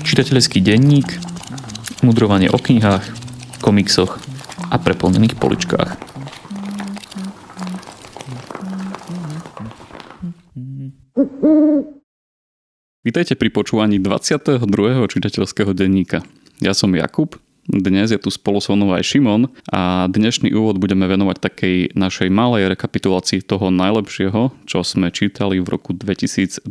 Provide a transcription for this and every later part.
Čitateľský denník, mudrovanie o knihách, komiksoch a preplnených poličkách. Vítajte pri počúvaní 22. čitateľského denníka. Ja som Jakub dnes je tu spolu so mnou aj Šimon a dnešný úvod budeme venovať takej našej malej rekapitulácii toho najlepšieho, čo sme čítali v roku 2022.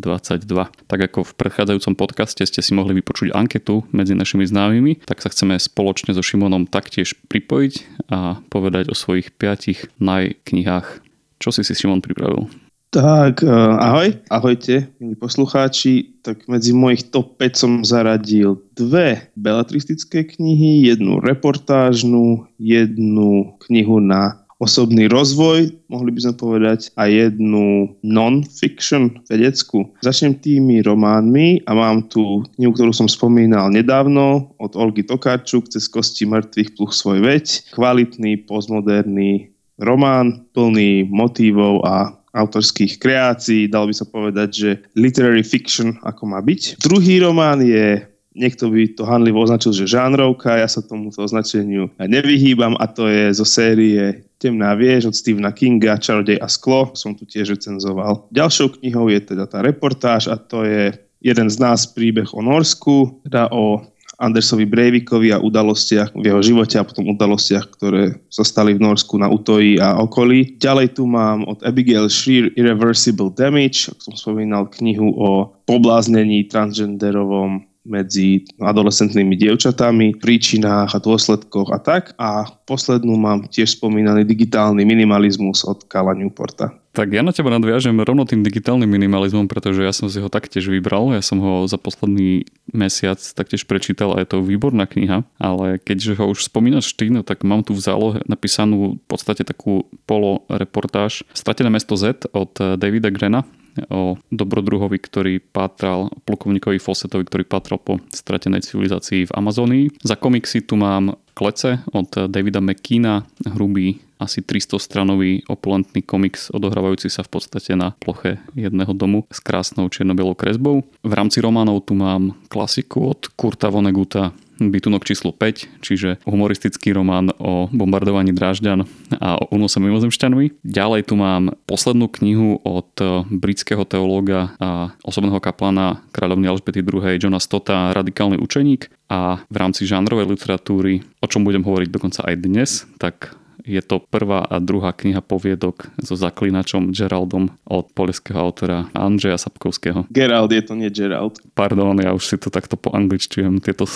Tak ako v predchádzajúcom podcaste ste si mohli vypočuť anketu medzi našimi známymi, tak sa chceme spoločne so Šimonom taktiež pripojiť a povedať o svojich piatich najknihách. Čo si si Šimon pripravil? Tak, eh, ahoj, ahojte, milí poslucháči. Tak medzi mojich top 5 som zaradil dve beletristické knihy, jednu reportážnu, jednu knihu na osobný rozvoj, mohli by sme povedať, a jednu non-fiction vedeckú. Začnem tými románmi a mám tu knihu, ktorú som spomínal nedávno od Olgy Tokarčuk cez kosti mŕtvych pluch svoj veď. Kvalitný, postmoderný román, plný motívov a autorských kreácií, dalo by sa povedať, že literary fiction ako má byť. Druhý román je niekto by to hanlivo označil, že žánrovka, ja sa tomuto označeniu nevyhýbam a to je zo série Temná viež od Stephena Kinga, Čarodej a sklo, som tu tiež recenzoval. Ďalšou knihou je teda tá reportáž a to je jeden z nás príbeh o Norsku, teda o Andersovi Breivikovi a udalostiach v jeho živote a potom udalostiach, ktoré sa stali v Norsku na Utoji a okolí. Ďalej tu mám od Abigail Shreer Irreversible Damage, ako som spomínal knihu o pobláznení transgenderovom medzi adolescentnými dievčatami, príčinách a dôsledkoch a tak. A poslednú mám tiež spomínaný digitálny minimalizmus od Kala Newporta. Tak ja na teba nadviažem rovno tým digitálnym minimalizmom, pretože ja som si ho taktiež vybral. Ja som ho za posledný mesiac taktiež prečítal a je to výborná kniha. Ale keďže ho už spomínaš ty, no tak mám tu v zálohe napísanú v podstate takú poloreportáž Stratené mesto Z od Davida Grena o dobrodruhovi, ktorý pátral, plukovníkovi Fawcettovi, ktorý pátral po stratenej civilizácii v Amazónii. Za komiksy tu mám Klece od Davida McKeena, hrubý asi 300 stranový opulentný komiks odohrávajúci sa v podstate na ploche jedného domu s krásnou čierno kresbou. V rámci románov tu mám klasiku od Kurta Voneguta bytunok číslo 5, čiže humoristický román o bombardovaní Drážďan a o únose mimozemšťanmi. Ďalej tu mám poslednú knihu od britského teológa a osobného kaplana kráľovny Alžbety II. Johna Stota Radikálny učeník a v rámci žánrovej literatúry, o čom budem hovoriť dokonca aj dnes, tak je to prvá a druhá kniha poviedok so zaklinačom Geraldom od polského autora Andreja Sapkovského. Gerald je to nie Gerald. Pardon, ja už si to takto po angličtujem, tieto,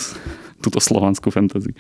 túto slovanskú fantasy.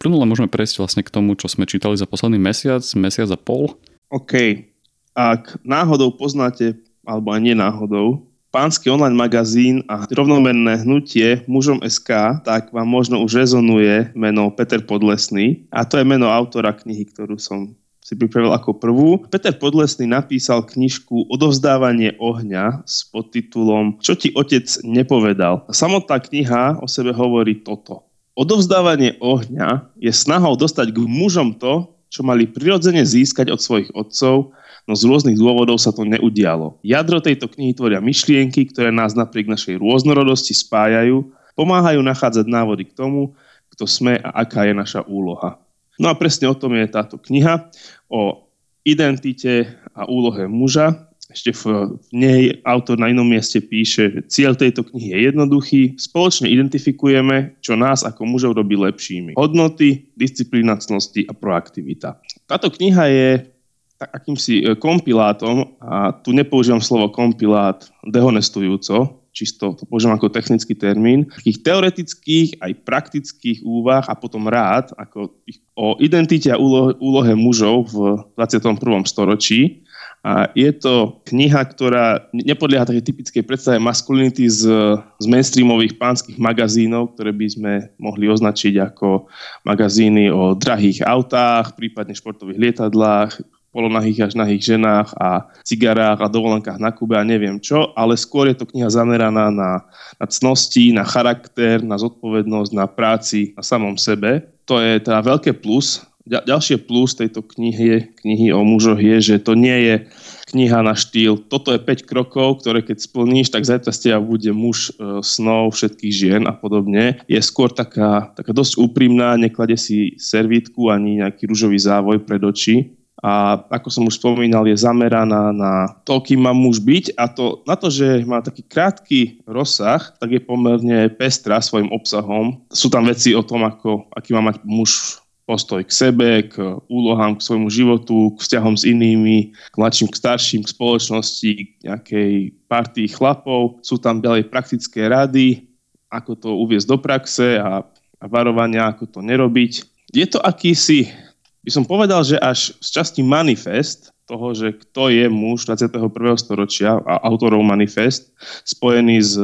Plynule môžeme prejsť vlastne k tomu, čo sme čítali za posledný mesiac, mesiac a pol. OK. Ak náhodou poznáte, alebo aj nenáhodou, pánsky online magazín a rovnomenné hnutie mužom SK, tak vám možno už rezonuje meno Peter Podlesný a to je meno autora knihy, ktorú som si pripravil ako prvú. Peter Podlesný napísal knižku Odovzdávanie ohňa s podtitulom Čo ti otec nepovedal. Samotná kniha o sebe hovorí toto. Odovzdávanie ohňa je snahou dostať k mužom to, čo mali prirodzene získať od svojich otcov no z rôznych dôvodov sa to neudialo. Jadro tejto knihy tvoria myšlienky, ktoré nás napriek našej rôznorodosti spájajú, pomáhajú nachádzať návody k tomu, kto sme a aká je naša úloha. No a presne o tom je táto kniha, o identite a úlohe muža. Ešte v nej autor na inom mieste píše, že cieľ tejto knihy je jednoduchý. Spoločne identifikujeme, čo nás ako mužov robí lepšími. Hodnoty, disciplínacnosti a proaktivita. Táto kniha je akýmsi e, kompilátom, a tu nepoužívam slovo kompilát dehonestujúco, čisto to používam ako technický termín, takých teoretických aj praktických úvah a potom rád ako o identite a úlohe, úlohe mužov v 21. storočí. A je to kniha, ktorá nepodlieha takej typickej predstave maskulinity z, z mainstreamových pánskych magazínov, ktoré by sme mohli označiť ako magazíny o drahých autách, prípadne športových lietadlách, polonahých až nahých ženách a cigarách a dovolenkách na Kube a neviem čo, ale skôr je to kniha zameraná na, na cnosti, na charakter, na zodpovednosť, na práci, na samom sebe. To je teda veľké plus ďalšie plus tejto knihy, knihy o mužoch je, že to nie je kniha na štýl, toto je 5 krokov, ktoré keď splníš, tak zajtra z teba bude muž e, snov všetkých žien a podobne. Je skôr taká, taká dosť úprimná, neklade si servítku ani nejaký rúžový závoj pred oči a ako som už spomínal, je zameraná na to, kým má muž byť a to, na to, že má taký krátky rozsah, tak je pomerne pestrá svojim obsahom. Sú tam veci o tom, ako, aký má mať muž postoj k sebe, k úlohám, k svojmu životu, k vzťahom s inými, k mladším, k starším, k spoločnosti, k nejakej partii chlapov. Sú tam ďalej praktické rady, ako to uviezť do praxe a, a varovania, ako to nerobiť. Je to akýsi by som povedal, že až z časti manifest toho, že kto je muž 21. storočia a autorov manifest, spojený s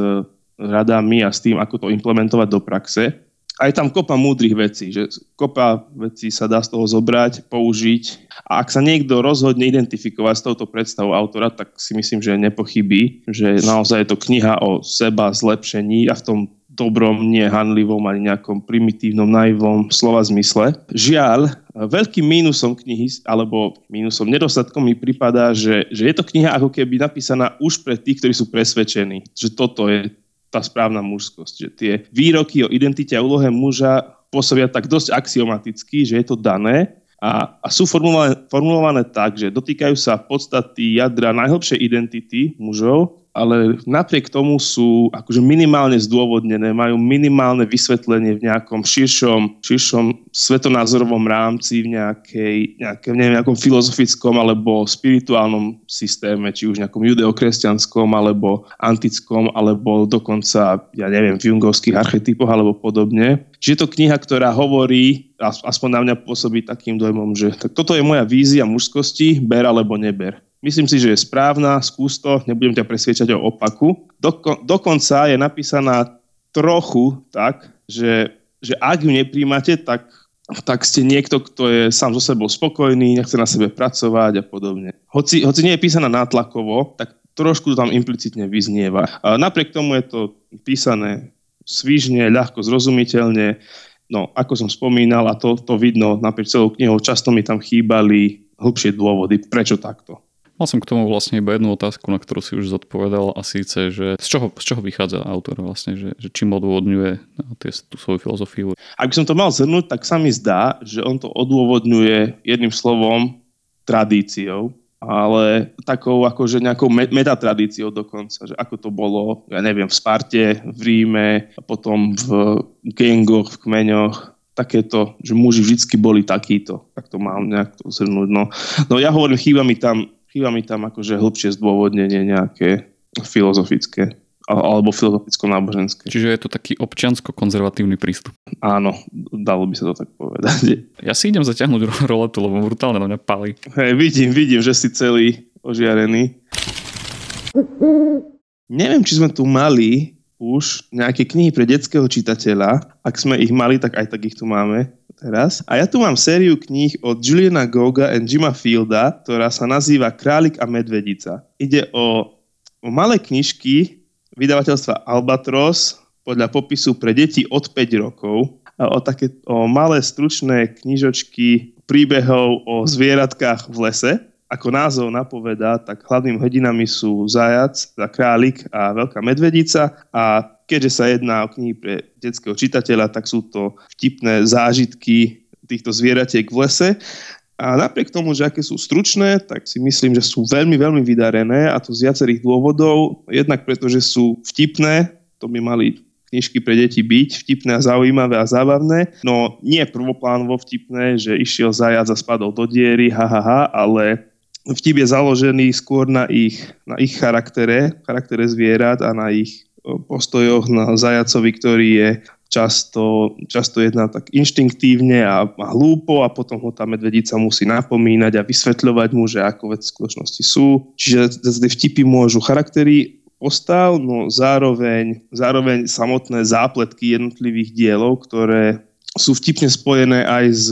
radami a s tým, ako to implementovať do praxe. A je tam kopa múdrych vecí, že kopa vecí sa dá z toho zobrať, použiť. A ak sa niekto rozhodne identifikovať s touto predstavou autora, tak si myslím, že nepochybí, že naozaj je to kniha o seba zlepšení a v tom dobrom, nie hanlivom ani nejakom primitívnom, naivom slova zmysle. Žiaľ, veľkým mínusom knihy, alebo mínusom, nedostatkom mi prípada, že, že je to kniha ako keby napísaná už pre tých, ktorí sú presvedčení, že toto je tá správna mužskosť. Že tie výroky o identite a úlohe muža pôsobia tak dosť axiomaticky, že je to dané a, a sú formulované, formulované tak, že dotýkajú sa podstaty jadra najhlbšej identity mužov ale napriek tomu sú akože minimálne zdôvodnené, majú minimálne vysvetlenie v nejakom širšom, širšom svetonázorovom rámci, v nejakej, nejaké, neviem, nejakom filozofickom alebo spirituálnom systéme, či už nejakom judeokresťanskom alebo antickom, alebo dokonca, ja neviem, v jungovských archetypoch alebo podobne. Čiže je to kniha, ktorá hovorí, aspoň na mňa pôsobí takým dojmom, že tak toto je moja vízia mužskosti, ber alebo neber. Myslím si, že je správna, skús to, nebudem ťa presviečať o opaku. Doko, dokonca je napísaná trochu tak, že, že ak ju nepríjmate, tak, tak ste niekto, kto je sám so sebou spokojný, nechce na sebe pracovať a podobne. Hoci, hoci nie je písaná nátlakovo, tak trošku tam implicitne vyznieva. A napriek tomu je to písané svižne, ľahko, zrozumiteľne. No, ako som spomínal, a to, to vidno napriek celou knihou, často mi tam chýbali hĺbšie dôvody, prečo takto. Mal som k tomu vlastne iba jednu otázku, na ktorú si už zodpovedal a síce, že z čoho, z čoho vychádza autor vlastne, že, že čím odôvodňuje no, tie, tú svoju filozofiu. Ak by som to mal zhrnúť, tak sa mi zdá, že on to odôvodňuje jedným slovom tradíciou, ale takou akože nejakou metatradíciou dokonca, že ako to bolo, ja neviem, v Sparte, v Ríme, a potom v gengoch, v kmeňoch, takéto, že muži vždy boli takíto. Tak to mám nejak to zhrnúť. No, no ja hovorím, chýba mi tam chýba mi tam akože hĺbšie zdôvodnenie nejaké filozofické alebo filozoficko-náboženské. Čiže je to taký občiansko-konzervatívny prístup. Áno, dalo by sa to tak povedať. Ja si idem zaťahnuť roletu, lebo brutálne na mňa pali. Hej, vidím, vidím, že si celý ožiarený. Neviem, či sme tu mali už nejaké knihy pre detského čitateľa. Ak sme ich mali, tak aj tak ich tu máme teraz. A ja tu mám sériu kníh od Juliana Goga a Jima Fielda, ktorá sa nazýva Králik a medvedica. Ide o, o malé knižky vydavateľstva Albatros podľa popisu pre deti od 5 rokov. O také o malé stručné knižočky príbehov o zvieratkách v lese. Ako názov napovedá, tak hlavnými hrdinami sú zajac, teda králik a veľká medvedica a keďže sa jedná o knihy pre detského čitateľa, tak sú to vtipné zážitky týchto zvieratiek v lese. A napriek tomu, že aké sú stručné, tak si myslím, že sú veľmi, veľmi vydarené a to z viacerých dôvodov. Jednak preto, že sú vtipné, to by mali knižky pre deti byť vtipné a zaujímavé a zábavné, no nie prvoplánovo vtipné, že išiel zajac a spadol do diery, ha, ha, ha, ale vtip je založený skôr na ich, na ich charaktere, charaktere zvierat a na ich postojoch na zajacovi, ktorý je často, často jedná tak inštinktívne a, a hlúpo a potom ho tá medvedica musí napomínať a vysvetľovať mu, že ako veci v skutočnosti sú. Čiže tie vtipy môžu charaktery postav, no zároveň, zároveň samotné zápletky jednotlivých dielov, ktoré sú vtipne spojené aj s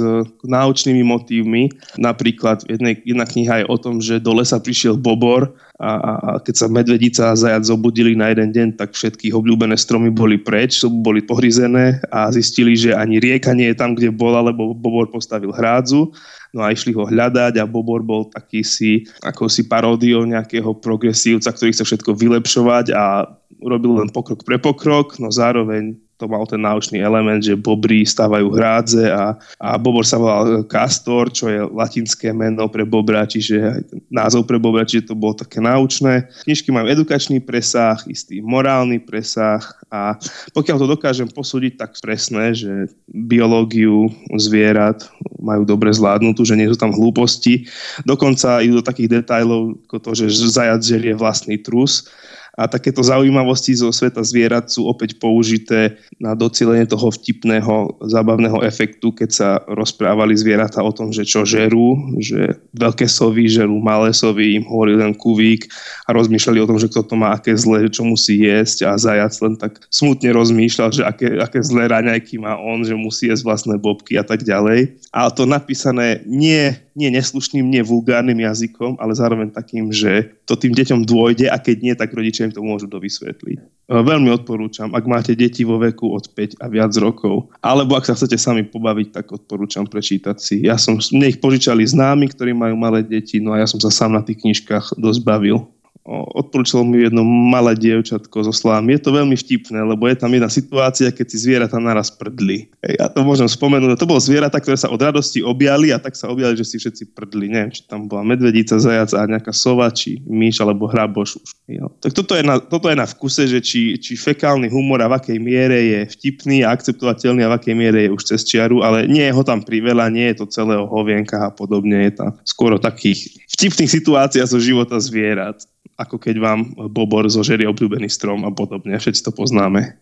náučnými motívmi. Napríklad jednej, jedna kniha je o tom, že do lesa prišiel bobor a, a, a keď sa medvedica a zajac zobudili na jeden deň, tak všetky obľúbené stromy boli preč, boli pohryzené a zistili, že ani rieka nie je tam, kde bola, lebo bobor postavil hrádzu. No a išli ho hľadať a Bobor bol taký si, ako si paródiou nejakého progresívca, ktorý chce všetko vylepšovať a robil len pokrok pre pokrok, no zároveň to mal ten náučný element, že bobry stávajú hrádze a, a bobor sa volal Castor, čo je latinské meno pre bobra, čiže názov pre bobra, čiže to bolo také náučné. Knižky majú edukačný presah, istý morálny presah a pokiaľ to dokážem posúdiť tak presné, že biológiu zvierat majú dobre zvládnutú, že nie sú tam hlúposti, dokonca idú do takých detajlov ako to, že zajac želie vlastný trus, a takéto zaujímavosti zo sveta zvierat sú opäť použité na docielenie toho vtipného, zábavného efektu, keď sa rozprávali zvieratá o tom, že čo žerú, že veľké sovy žerú malé sovy, im hovorí len kuvík a rozmýšľali o tom, že kto to má aké zlé, čo musí jesť a zajac len tak smutne rozmýšľal, že aké, aké zlé raňajky má on, že musí jesť vlastné bobky a tak ďalej. Ale to napísané nie, nie neslušným, nie vulgárnym jazykom, ale zároveň takým, že to tým deťom dôjde a keď nie, tak rodičia im to môžu dovysvetliť. E, veľmi odporúčam, ak máte deti vo veku od 5 a viac rokov, alebo ak sa chcete sami pobaviť, tak odporúčam prečítať si. Ja som, mne ich požičali známi, ktorí majú malé deti, no a ja som sa sám na tých knižkách dosť bavil odporúčalo mi jedno malé dievčatko zo Slám. Je to veľmi vtipné, lebo je tam jedna situácia, keď si zvieratá naraz prdli. Ja to môžem spomenúť. To bolo zvieratá, ktoré sa od radosti objali a tak sa objali, že si všetci prdli. Neviem, či tam bola medvedica, zajac a nejaká sova, či myš alebo hraboš. Jo. Tak toto je, na, toto je na vkuse, že či, či fekálny humor a v akej miere je vtipný a akceptovateľný a v akej miere je už cez čiaru, ale nie je ho tam priveľa, nie je to celé o hovienkach a podobne. Je tam skôr takých vtipných situáciách zo života zvierat ako keď vám bobor zožerie obľúbený strom a podobne. Všetci to poznáme.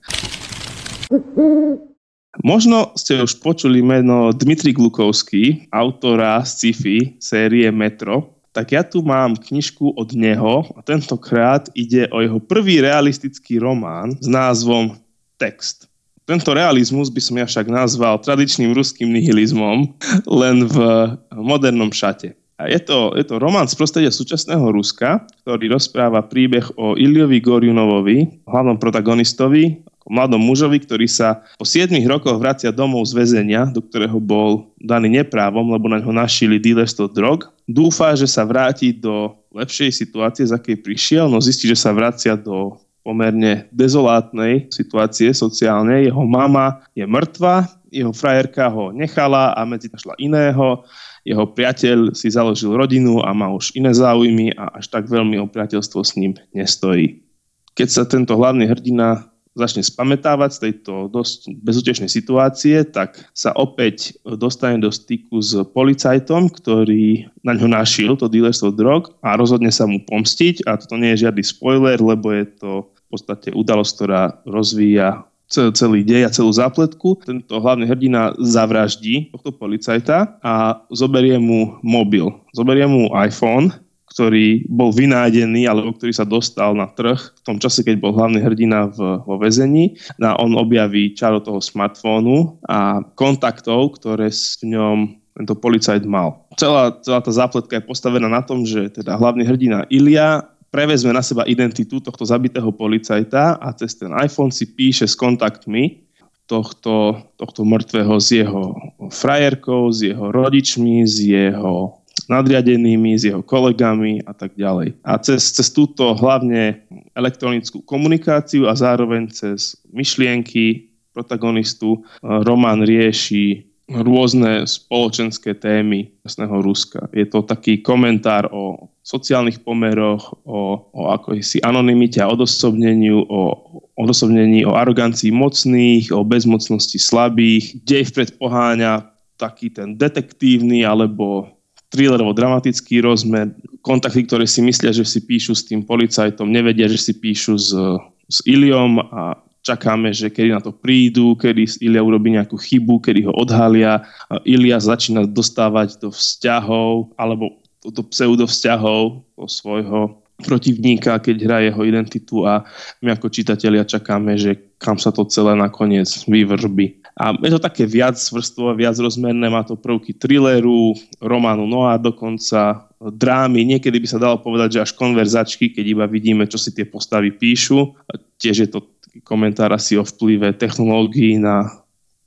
Možno ste už počuli meno Dmitri Glukovský, autora sci-fi série Metro. Tak ja tu mám knižku od neho a tentokrát ide o jeho prvý realistický román s názvom Text. Tento realizmus by som ja však nazval tradičným ruským nihilizmom, len v modernom šate. A je to, je to román z prostredia súčasného Ruska, ktorý rozpráva príbeh o Iliovi Gorjunovovi, hlavnom protagonistovi, ako mladom mužovi, ktorý sa po 7 rokoch vracia domov z väzenia, do ktorého bol daný neprávom, lebo na ňo našili dealerstvo drog. Dúfa, že sa vráti do lepšej situácie, z akej prišiel, no zistí, že sa vracia do pomerne dezolátnej situácie sociálnej. Jeho mama je mŕtva, jeho frajerka ho nechala a medzi našla iného jeho priateľ si založil rodinu a má už iné záujmy a až tak veľmi o priateľstvo s ním nestojí. Keď sa tento hlavný hrdina začne spametávať z tejto dosť bezutešnej situácie, tak sa opäť dostane do styku s policajtom, ktorý na ňo našiel to dealerstvo drog a rozhodne sa mu pomstiť a toto nie je žiadny spoiler, lebo je to v podstate udalosť, ktorá rozvíja celý dej a celú zápletku. Tento hlavný hrdina zavraždí tohto policajta a zoberie mu mobil. Zoberie mu iPhone, ktorý bol vynájdený, alebo ktorý sa dostal na trh v tom čase, keď bol hlavný hrdina v, vo väzení. A on objaví čaro toho smartfónu a kontaktov, ktoré s ňom tento policajt mal. Celá, celá tá zápletka je postavená na tom, že teda hlavný hrdina Ilia prevezme na seba identitu tohto zabitého policajta a cez ten iPhone si píše s kontaktmi tohto, tohto mŕtvého s jeho frajerkou, s jeho rodičmi, s jeho nadriadenými, s jeho kolegami a tak ďalej. A cez, cez túto hlavne elektronickú komunikáciu a zároveň cez myšlienky protagonistu Roman rieši rôzne spoločenské témy jasného Ruska. Je to taký komentár o sociálnych pomeroch, o, o si anonimite a odosobneniu, o odosobnení, o arogancii mocných, o bezmocnosti slabých. Dej vpred poháňa taký ten detektívny alebo thrillerovo-dramatický rozmer. Kontakty, ktoré si myslia, že si píšu s tým policajtom, nevedia, že si píšu s, s Iliom a čakáme, že kedy na to prídu, kedy Ilia urobí nejakú chybu, kedy ho odhalia. Ilia začína dostávať do vzťahov alebo do pseudo vzťahov po svojho protivníka, keď hrá jeho identitu a my ako čitatelia čakáme, že kam sa to celé nakoniec vyvržby. A je to také viac vrstvo, viac rozmerné, má to prvky thrilleru, románu Noah dokonca, drámy, niekedy by sa dalo povedať, že až konverzačky, keď iba vidíme, čo si tie postavy píšu. Tiež je to komentár asi o vplyve technológií na,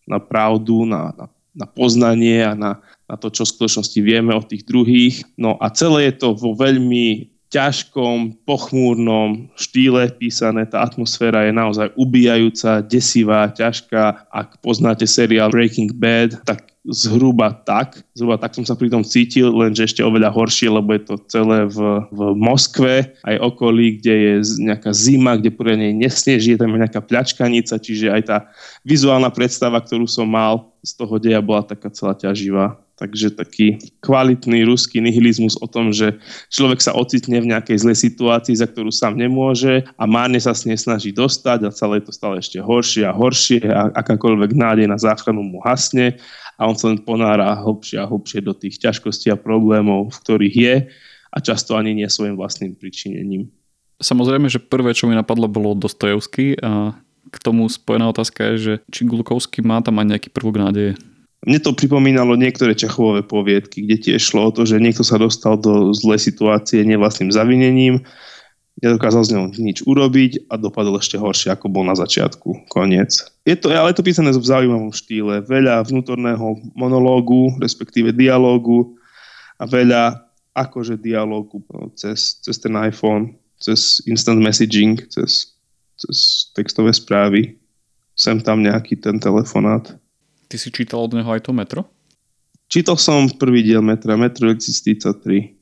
na pravdu, na, na, na poznanie a na, na to, čo v skutočnosti vieme o tých druhých. No a celé je to vo veľmi ťažkom, pochmúrnom štýle písané. Tá atmosféra je naozaj ubíjajúca, desivá, ťažká. Ak poznáte seriál Breaking Bad, tak zhruba tak. Zhruba tak som sa pri tom cítil, lenže ešte oveľa horšie, lebo je to celé v, v Moskve, aj okolí, kde je nejaká zima, kde poriadne nesneží, je tam nejaká pľačkanica, čiže aj tá vizuálna predstava, ktorú som mal z toho deja, bola taká celá ťaživá. Takže taký kvalitný ruský nihilizmus o tom, že človek sa ocitne v nejakej zlej situácii, za ktorú sám nemôže a márne sa s nej snaží dostať a celé je to stále ešte horšie a horšie a akákoľvek nádej na záchranu mu hasne a on sa len ponára hlbšie a hlbšie do tých ťažkostí a problémov, v ktorých je a často ani nie svojim vlastným pričinením. Samozrejme, že prvé, čo mi napadlo, bolo Dostojevský a k tomu spojená otázka je, že či Gulkovský má tam aj nejaký prvok nádeje. Mne to pripomínalo niektoré Čechové poviedky, kde tiež šlo o to, že niekto sa dostal do zlej situácie nevlastným zavinením, nedokázal z ňou nič urobiť a dopadol ešte horšie, ako bol na začiatku. Koniec. Je to, ale je to písané v zaujímavom štýle. Veľa vnútorného monológu, respektíve dialógu a veľa akože dialógu cez, cez ten iPhone, cez instant messaging, cez, cez textové správy. Sem tam nejaký ten telefonát. Ty si čítal od neho aj to metro? Čítal som prvý diel metra, Metro 2033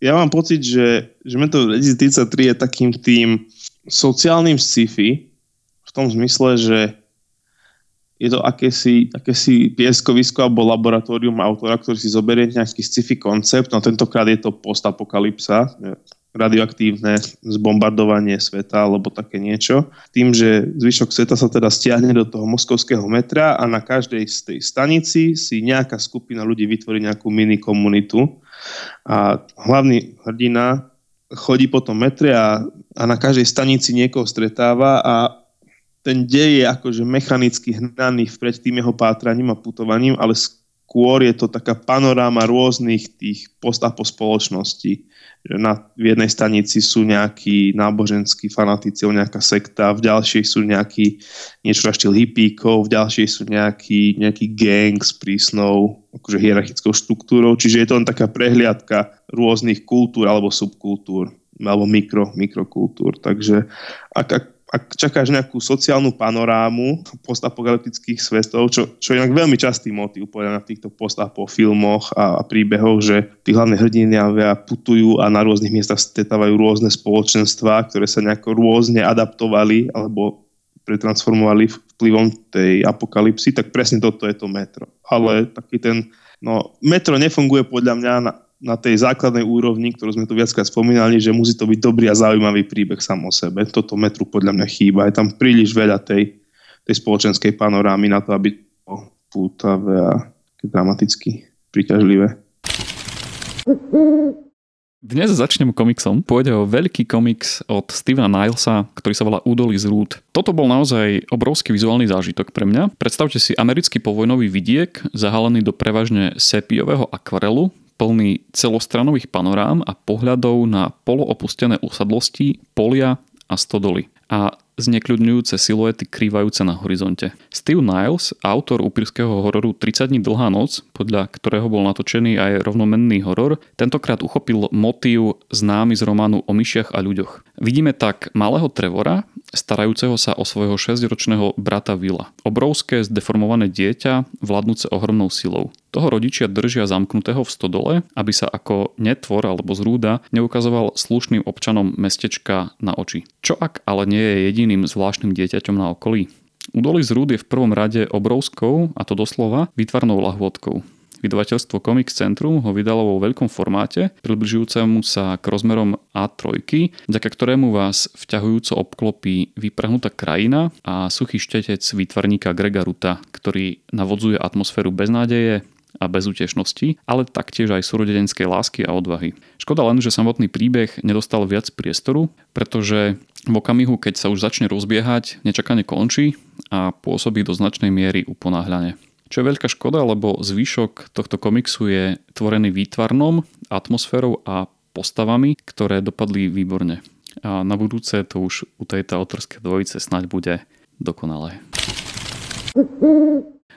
ja mám pocit, že, že Metro 2033 je takým tým sociálnym sci-fi v tom zmysle, že je to akési, akési pieskovisko alebo laboratórium autora, ktorý si zoberie nejaký sci-fi koncept, no tentokrát je to postapokalypsa, radioaktívne zbombardovanie sveta alebo také niečo. Tým, že zvyšok sveta sa teda stiahne do toho moskovského metra a na každej z tej stanici si nejaká skupina ľudí vytvorí nejakú mini komunitu a hlavný hrdina chodí po tom metre a, a na každej stanici niekoho stretáva a ten dej je akože mechanicky hnaný vpred tým jeho pátraním a putovaním, ale skôr je to taká panoráma rôznych tých postav po spoločnosti na, v jednej stanici sú nejakí náboženskí fanatici, nejaká sekta, v ďalšej sú nejakí niečo na štýl hippíkov, v ďalšej sú nejaký, nejaký gang s prísnou akože hierarchickou štruktúrou, čiže je to len taká prehliadka rôznych kultúr alebo subkultúr alebo mikro, mikrokultúr. Takže ak, ak ak čakáš nejakú sociálnu panorámu postapokalyptických svetov, čo, čo je inak veľmi častý motív podľa v týchto postapo filmoch a, a príbehoch, že tí hlavné hrdinovia putujú a na rôznych miestach stretávajú rôzne spoločenstvá, ktoré sa nejako rôzne adaptovali alebo pretransformovali vplyvom tej apokalypsy, tak presne toto je to metro. Ale taký ten, no metro nefunguje podľa mňa na, na tej základnej úrovni, ktorú sme tu viackrát spomínali, že musí to byť dobrý a zaujímavý príbeh sám o sebe. Toto metru podľa mňa chýba. Je tam príliš veľa tej, tej spoločenskej panorámy na to, aby to pútavé a dramaticky príťažlivé. Dnes začnem komiksom. Pôjde o veľký komiks od Stevena Nilesa, ktorý sa volá Údolí z rúd. Toto bol naozaj obrovský vizuálny zážitok pre mňa. Predstavte si americký povojnový vidiek, zahalený do prevažne sepiového akvarelu, plný celostranových panorám a pohľadov na poloopustené usadlosti, polia a stodoly. A znekľudňujúce siluety krývajúce na horizonte. Steve Niles, autor upírskeho hororu 30 dní dlhá noc, podľa ktorého bol natočený aj rovnomenný horor, tentokrát uchopil motív známy z románu o myšiach a ľuďoch. Vidíme tak malého Trevora, starajúceho sa o svojho 6-ročného brata Vila. Obrovské zdeformované dieťa, vládnúce ohromnou silou. Toho rodičia držia zamknutého v stodole, aby sa ako netvor alebo zrúda neukazoval slušným občanom mestečka na oči. Čo ak ale nie je jediným zvláštnym dieťaťom na okolí? Údolí z je v prvom rade obrovskou, a to doslova, výtvarnou lahôdkou. Vydavateľstvo Comics Centrum ho vydalo vo veľkom formáte, približujúcemu sa k rozmerom A3, vďaka ktorému vás vťahujúco obklopí vyprahnutá krajina a suchý štetec výtvarníka Grega Ruta, ktorý navodzuje atmosféru beznádeje, a bezútešnosti, ale taktiež aj súrodeneckej lásky a odvahy. Škoda len, že samotný príbeh nedostal viac priestoru, pretože v okamihu, keď sa už začne rozbiehať, nečakane končí a pôsobí do značnej miery uponáhľane. Čo je veľká škoda, lebo zvyšok tohto komiksu je tvorený výtvarnom, atmosférou a postavami, ktoré dopadli výborne. A na budúce to už u tejto autorskej dvojice snáď bude dokonalé.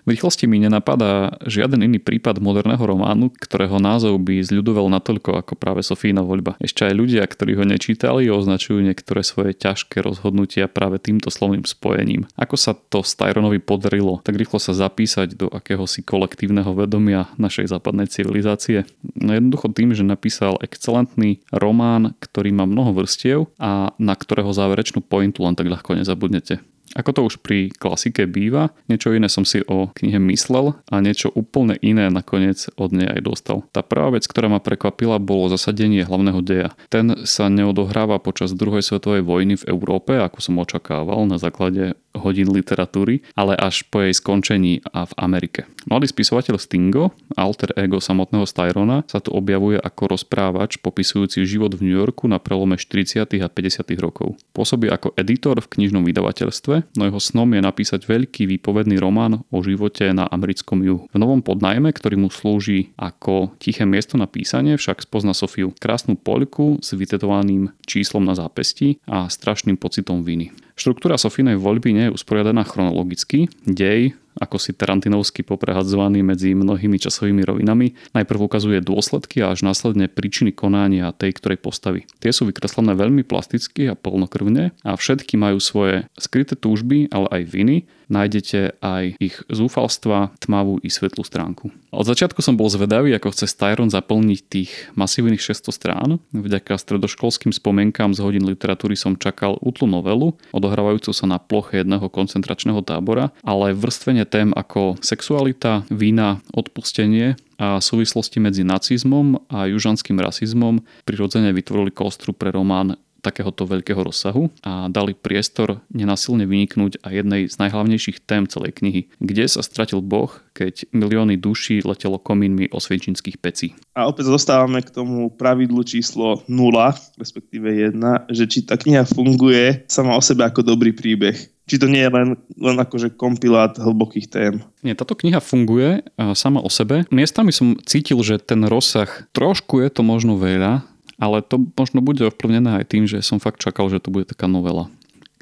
V rýchlosti mi nenapadá žiaden iný prípad moderného románu, ktorého názov by zľudoval natoľko ako práve Sofína voľba. Ešte aj ľudia, ktorí ho nečítali, označujú niektoré svoje ťažké rozhodnutia práve týmto slovným spojením. Ako sa to Styronovi podarilo tak rýchlo sa zapísať do akéhosi kolektívneho vedomia našej západnej civilizácie? No jednoducho tým, že napísal excelentný román, ktorý má mnoho vrstiev a na ktorého záverečnú pointu len tak ľahko nezabudnete. Ako to už pri klasike býva, niečo iné som si o knihe myslel a niečo úplne iné nakoniec od nej aj dostal. Tá prvá vec, ktorá ma prekvapila, bolo zasadenie hlavného deja. Ten sa neodohráva počas druhej svetovej vojny v Európe, ako som očakával na základe hodín literatúry, ale až po jej skončení a v Amerike. Mladý spisovateľ Stingo, alter ego samotného Styrona, sa tu objavuje ako rozprávač popisujúci život v New Yorku na prelome 40. a 50. rokov. Pôsobí ako editor v knižnom vydavateľstve, no jeho snom je napísať veľký výpovedný román o živote na americkom juhu. V novom podnajme, ktorý mu slúži ako tiché miesto na písanie, však spozna Sofiu krásnu poľku s vytetovaným číslom na zápesti a strašným pocitom viny. Štruktúra Sofínej voľby nie je usporiadaná chronologicky. Dej ako si Tarantinovsky poprehadzovaný medzi mnohými časovými rovinami, najprv ukazuje dôsledky a až následne príčiny konania tej ktorej postavy. Tie sú vykreslené veľmi plasticky a plnokrvne a všetky majú svoje skryté túžby, ale aj viny. Nájdete aj ich zúfalstva, tmavú i svetlú stránku. Od začiatku som bol zvedavý, ako chce Styron zaplniť tých masívnych 600 strán. Vďaka stredoškolským spomienkám z hodín literatúry som čakal útlu novelu, odohrávajúcu sa na ploche jedného koncentračného tábora, ale vrstvenie tém ako sexualita, vína, odpustenie a súvislosti medzi nacizmom a južanským rasizmom prirodzene vytvorili kostru pre román takéhoto veľkého rozsahu a dali priestor nenasilne vyniknúť aj jednej z najhlavnejších tém celej knihy. Kde sa stratil Boh, keď milióny duší letelo komínmi osviečinských pecí. A opäť zostávame k tomu pravidlu číslo 0, respektíve 1, že či tá kniha funguje sama o sebe ako dobrý príbeh. Či to nie je len, len akože kompilát hlbokých tém. Nie, táto kniha funguje sama o sebe. Miestami som cítil, že ten rozsah, trošku je to možno veľa, ale to možno bude ovplyvnené aj tým, že som fakt čakal, že to bude taká novela.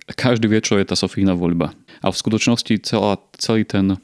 Každý vie, čo je tá Sofína voľba. A v skutočnosti celá, celý ten,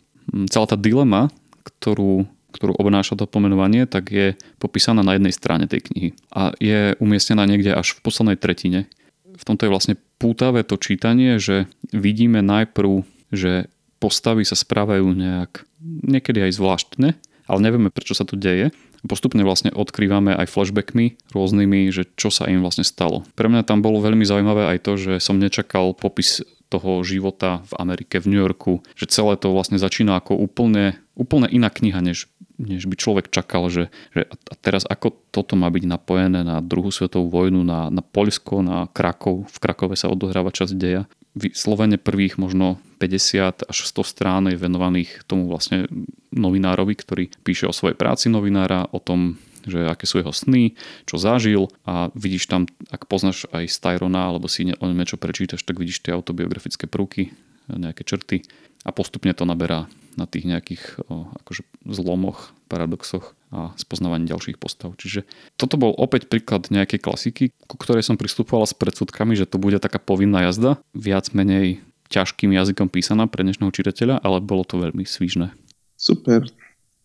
celá tá dilema, ktorú, ktorú obnáša to pomenovanie, tak je popísaná na jednej strane tej knihy. A je umiestnená niekde až v poslednej tretine. V tomto je vlastne pútavé to čítanie, že vidíme najprv, že postavy sa správajú nejak niekedy aj zvláštne, ale nevieme, prečo sa to deje postupne vlastne odkrývame aj flashbackmi rôznymi, že čo sa im vlastne stalo. Pre mňa tam bolo veľmi zaujímavé aj to, že som nečakal popis toho života v Amerike, v New Yorku, že celé to vlastne začína ako úplne, úplne iná kniha, než, než by človek čakal, že, že a teraz ako toto má byť napojené na druhú svetovú vojnu, na, na Poľsko, na Krakov, v Krakove sa odohráva časť deja. Vyslovene prvých možno 50 až 100 strán je venovaných tomu vlastne novinárovi, ktorý píše o svojej práci novinára, o tom, že aké sú jeho sny, čo zažil a vidíš tam, ak poznáš aj Styrona alebo si o ňom niečo prečítaš, tak vidíš tie autobiografické prúky, nejaké črty a postupne to naberá na tých nejakých o, akože zlomoch, paradoxoch a spoznávaní ďalších postav. Čiže toto bol opäť príklad nejakej klasiky, ku ktorej som pristupoval s predsudkami, že to bude taká povinná jazda, viac menej ťažkým jazykom písaná pre dnešného čitateľa, ale bolo to veľmi svížne. Super.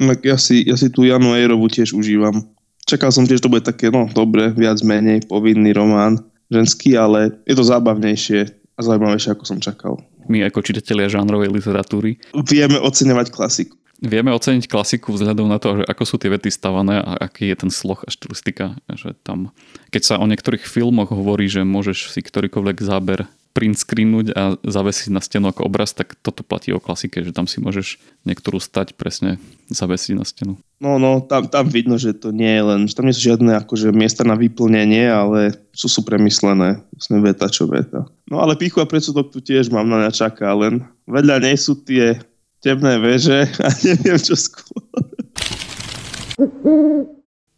Tak ja si, ja si tú Janu Ejrovu tiež užívam. Čakal som tiež, že to bude také, no dobre, viac menej, povinný román, ženský, ale je to zábavnejšie a zaujímavejšie, ako som čakal. My ako čitatelia žánrovej literatúry vieme oceňovať klasiku. Vieme oceniť klasiku vzhľadom na to, že ako sú tie vety stavané a aký je ten sloh a štilistika. Že tam, keď sa o niektorých filmoch hovorí, že môžeš si ktorýkoľvek záber print screenuť a zavesiť na stenu ako obraz, tak toto platí o klasike, že tam si môžeš niektorú stať presne zavesiť na stenu. No, no, tam, tam vidno, že to nie je len, že tam nie sú žiadne akože miesta na vyplnenie, ale sú, sú premyslené, vlastne veta čo veta. No ale píchu a predsudok tu tiež mám na čaká, len vedľa nej sú tie temné veže a neviem čo skôr.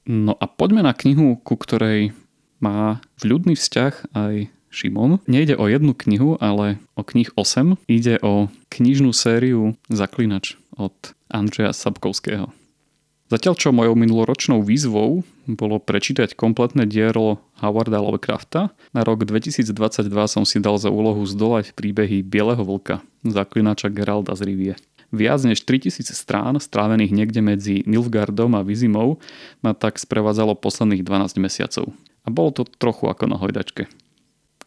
No a poďme na knihu, ku ktorej má vľudný vzťah aj Šimon. Nejde o jednu knihu, ale o knih 8. Ide o knižnú sériu Zaklinač od Andreja Sapkovského. Zatiaľ čo mojou minuloročnou výzvou bolo prečítať kompletné dielo Howarda Lovecrafta, na rok 2022 som si dal za úlohu zdolať príbehy Bieleho vlka, zaklinača Geralda z Rivie. Viac než 3000 strán, strávených niekde medzi Nilfgaardom a Vizimou, ma tak sprevádzalo posledných 12 mesiacov. A bolo to trochu ako na hojdačke.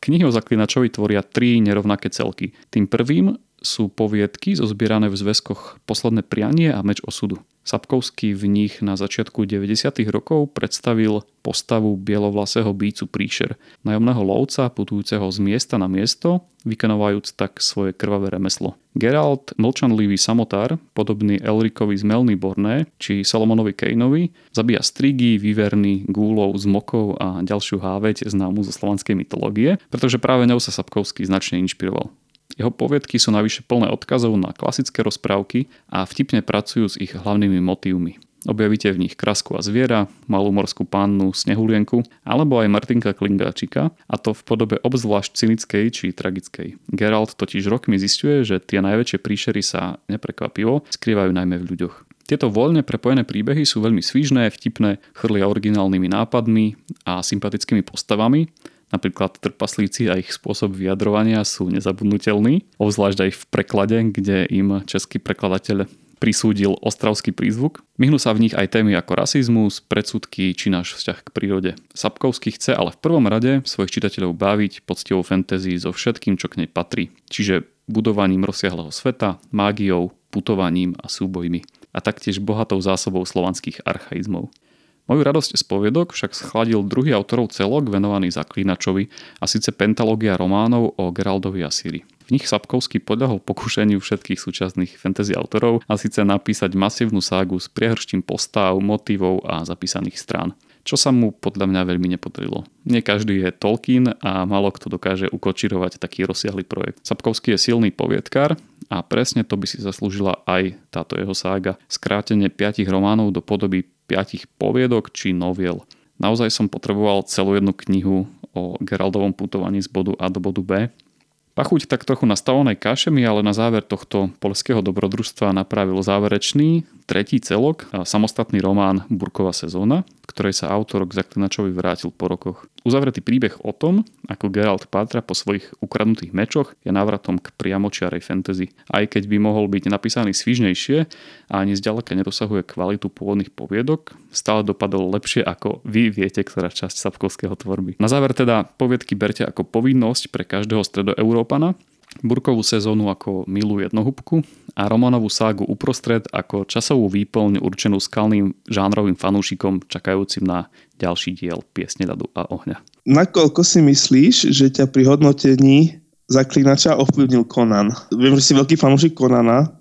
Knihy o zaklinačovi tvoria tri nerovnaké celky. Tým prvým sú poviedky zozbierané v zväzkoch Posledné prianie a Meč osudu. Sapkovský v nich na začiatku 90. rokov predstavil postavu bielovlasého býcu Príšer, najomného lovca putujúceho z miesta na miesto, vykonávajúc tak svoje krvavé remeslo. Geralt, mlčanlivý samotár, podobný Elrikovi z Melny Borné či Salomonovi Kejnovi, zabíja strigy, výverny, gúlov, zmokov a ďalšiu háveť známu zo slovanskej mytológie, pretože práve ňou sa Sapkovský značne inšpiroval. Jeho poviedky sú navyše plné odkazov na klasické rozprávky a vtipne pracujú s ich hlavnými motívmi. Objavíte v nich krasku a zviera, malú morskú pannu, snehulienku alebo aj Martinka Klingáčika a to v podobe obzvlášť cynickej či tragickej. Geralt totiž rokmi zistuje, že tie najväčšie príšery sa neprekvapivo skrývajú najmä v ľuďoch. Tieto voľne prepojené príbehy sú veľmi svížné, vtipné, chrlia originálnymi nápadmi a sympatickými postavami Napríklad trpaslíci a ich spôsob vyjadrovania sú nezabudnutelní, obzvlášť aj v preklade, kde im český prekladateľ prisúdil ostravský prízvuk. Myhnú sa v nich aj témy ako rasizmus, predsudky či náš vzťah k prírode. Sapkovský chce ale v prvom rade svojich čitateľov baviť poctivou fantasy so všetkým, čo k nej patrí. Čiže budovaním rozsiahleho sveta, mágiou, putovaním a súbojmi. A taktiež bohatou zásobou slovanských archaizmov. Moju radosť z poviedok však schladil druhý autorov celok venovaný zaklínačovi a síce pentalógia románov o Geraldovi a Siri. V nich Sapkovský podľahol pokušeniu všetkých súčasných fantasy autorov a síce napísať masívnu ságu s priehrštím postav, motivov a zapísaných strán čo sa mu podľa mňa veľmi nepodarilo. Nie každý je Tolkien a malo kto dokáže ukočirovať taký rozsiahly projekt. Sapkovský je silný poviedkár a presne to by si zaslúžila aj táto jeho sága. Skrátenie piatich románov do podoby piatich poviedok či noviel. Naozaj som potreboval celú jednu knihu o Geraldovom putovaní z bodu A do bodu B. Pachuť tak trochu nastavenej kaše mi ale na záver tohto polského dobrodružstva napravil záverečný, tretí celok, samostatný román Burková sezóna, ktorej sa autor k Zaklinačovi vrátil po rokoch. Uzavretý príbeh o tom, ako Geralt pátra po svojich ukradnutých mečoch, je návratom k priamočiarej fantasy. Aj keď by mohol byť napísaný svižnejšie a ani zďaleka nedosahuje kvalitu pôvodných poviedok, stále dopadol lepšie ako vy viete, ktorá časť Sapkovského tvorby. Na záver teda poviedky berte ako povinnosť pre každého stredoeurópana, Burkovú sezónu ako milú jednohubku a Romanovú ságu uprostred ako časovú výplň určenú skalným žánrovým fanúšikom čakajúcim na ďalší diel Piesne ľadu a ohňa. Nakoľko si myslíš, že ťa pri hodnotení zaklinača ovplyvnil Conan? Viem, že si veľký fanúšik Conana,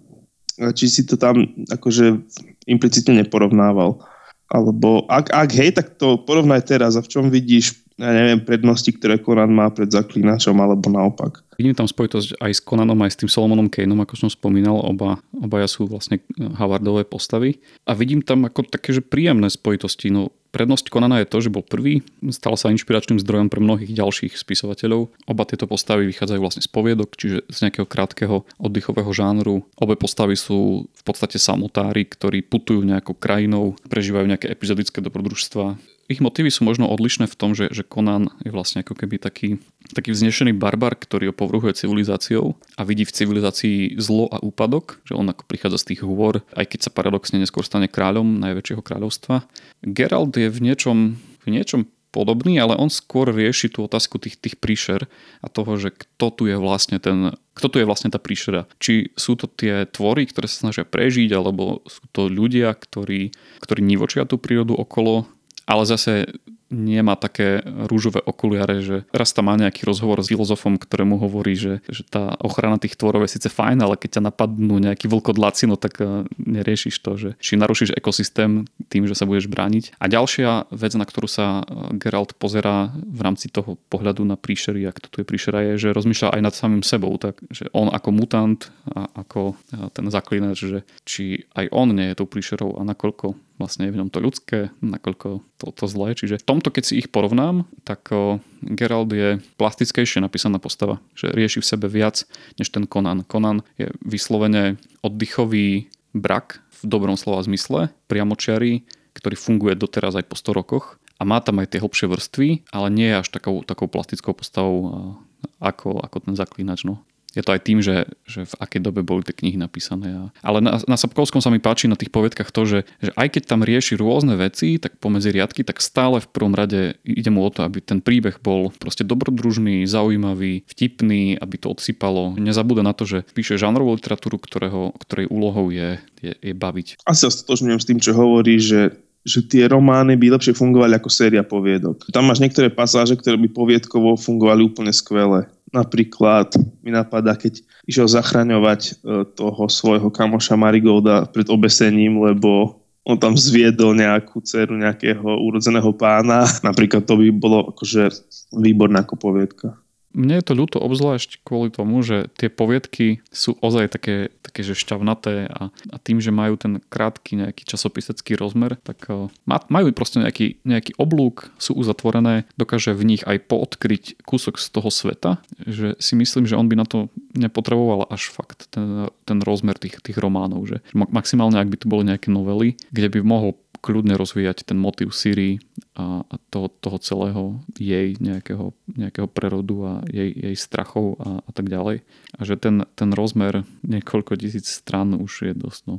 či si to tam akože implicitne neporovnával. Alebo ak, ak hej, tak to porovnaj teraz a v čom vidíš ja neviem, prednosti, ktoré Conan má pred zaklínačom, alebo naopak. Vidím tam spojitosť aj s Conanom, aj s tým Solomonom Kaneom, ako som spomínal, oba, obaja sú vlastne Havardové postavy. A vidím tam ako také, že príjemné spojitosti. No, prednosť Konana je to, že bol prvý, stal sa inšpiračným zdrojom pre mnohých ďalších spisovateľov. Oba tieto postavy vychádzajú vlastne z poviedok, čiže z nejakého krátkeho oddychového žánru. Obe postavy sú v podstate samotári, ktorí putujú nejakou krajinou, prežívajú nejaké epizodické dobrodružstva ich motívy sú možno odlišné v tom, že, že Conan je vlastne ako keby taký, taký vznešený barbar, ktorý opovrhuje civilizáciou a vidí v civilizácii zlo a úpadok, že on ako prichádza z tých hôr, aj keď sa paradoxne neskôr stane kráľom najväčšieho kráľovstva. Geralt je v niečom, v niečom podobný, ale on skôr rieši tú otázku tých, tých príšer a toho, že kto tu je vlastne ten, kto tu je vlastne tá príšera. Či sú to tie tvory, ktoré sa snažia prežiť, alebo sú to ľudia, ktorí, ktorí nivočia tú prírodu okolo ale zase nemá také rúžové okuliare, že raz tam má nejaký rozhovor s filozofom, ktorému hovorí, že, že tá ochrana tých tvorov je síce fajn, ale keď ťa napadnú nejaký vlkodlaci, no tak eh, neriešiš to, že či narušíš ekosystém tým, že sa budeš brániť. A ďalšia vec, na ktorú sa eh, Geralt pozerá v rámci toho pohľadu na príšery, ak to tu je príšera, je, že rozmýšľa aj nad samým sebou, tak, že on ako mutant a ako eh, ten zaklinač, že či aj on nie je tou príšerou a nakoľko vlastne je v ňom to ľudské, nakoľko to, to zlé. Čiže v tomto, keď si ich porovnám, tak o, Gerald je plastickejšie napísaná postava, že rieši v sebe viac než ten Conan. Conan je vyslovene oddychový brak v dobrom slova zmysle, priamočiarý, ktorý funguje doteraz aj po 100 rokoch a má tam aj tie hlbšie vrstvy, ale nie je až takou, takou plastickou postavou ako, ako ten zaklínač. No je to aj tým, že, že v akej dobe boli tie knihy napísané. Ale na, na Sapkovskom sa mi páči na tých povedkách to, že, že aj keď tam rieši rôzne veci, tak pomedzi riadky, tak stále v prvom rade ide mu o to, aby ten príbeh bol proste dobrodružný, zaujímavý, vtipný, aby to odsypalo. Nezabúda na to, že píše žánrovú literatúru, ktorého, ktorej úlohou je, je, je baviť. Asi stotožňujem s tým, čo hovorí, že že tie romány by lepšie fungovali ako séria poviedok. Tam máš niektoré pasáže, ktoré by poviedkovo fungovali úplne skvele. Napríklad mi napadá, keď išiel zachraňovať e, toho svojho kamoša Marigolda pred obesením, lebo on tam zviedol nejakú dceru nejakého urodzeného pána. Napríklad to by bolo akože výborná ako poviedka. Mne je to ľúto obzvlášť kvôli tomu, že tie poviedky sú ozaj také, také že šťavnaté a, a tým, že majú ten krátky nejaký časopisecký rozmer, tak uh, majú proste nejaký, nejaký oblúk, sú uzatvorené, dokáže v nich aj poodkryť kúsok z toho sveta, že si myslím, že on by na to nepotreboval až fakt ten, ten rozmer tých, tých románov, že maximálne ak by to boli nejaké novely, kde by mohol kľudne rozvíjať ten motív Siri a, toho, toho celého jej nejakého, nejakého prerodu a jej, jej strachov a, a tak ďalej. A že ten, ten rozmer niekoľko tisíc stran už je dosť. No.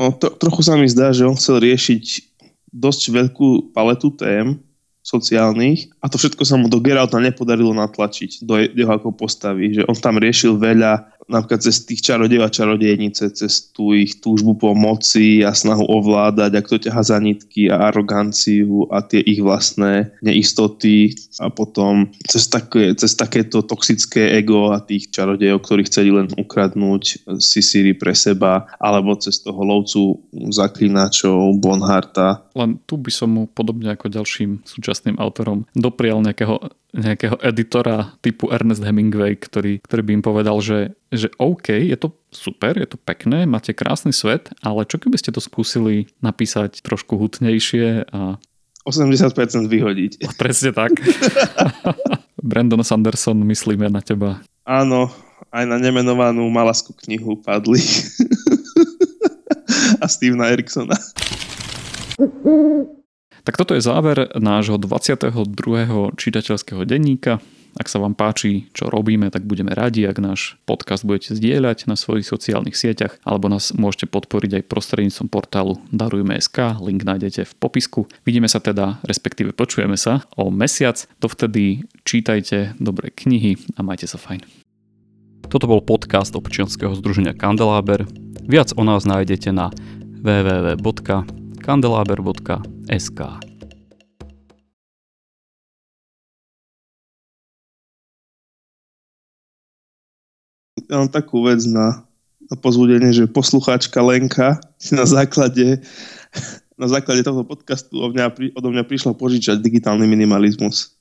No, to, trochu sa mi zdá, že on chcel riešiť dosť veľkú paletu tém, sociálnych a to všetko sa mu do Geralta nepodarilo natlačiť do jeho ako postavy, že on tam riešil veľa napríklad cez tých čarodejov a čarodejnice, cez tú ich túžbu po moci a snahu ovládať, ak to ťaha za nitky a aroganciu a tie ich vlastné neistoty a potom cez, také, cez takéto toxické ego a tých čarodejov, ktorí chceli len ukradnúť si Siri pre seba, alebo cez toho lovcu zaklinačov Bonharta. Len tu by som mu podobne ako ďalším súčasným autorom doprial nejakého nejakého editora typu Ernest Hemingway, ktorý, ktorý by im povedal, že, že OK, je to super, je to pekné, máte krásny svet, ale čo keby ste to skúsili napísať trošku hutnejšie a 80% vyhodiť. Presne tak. Brandon Sanderson, myslíme na teba. Áno, aj na nemenovanú malaskú knihu padli. a Stevena Eriksona. Tak toto je záver nášho 22. čitateľského denníka. Ak sa vám páči, čo robíme, tak budeme radi, ak náš podcast budete zdieľať na svojich sociálnych sieťach, alebo nás môžete podporiť aj prostredníctvom portálu Darujme.sk, link nájdete v popisku. Vidíme sa teda, respektíve počujeme sa o mesiac. Dovtedy čítajte dobré knihy a majte sa fajn. Toto bol podcast občianskeho združenia Kandeláber. Viac o nás nájdete na www kandelaber.sk Ja mám takú vec na, na pozbudenie, že poslucháčka Lenka si na základe na základe tohto podcastu odo mňa, odo mňa prišla požičať digitálny minimalizmus.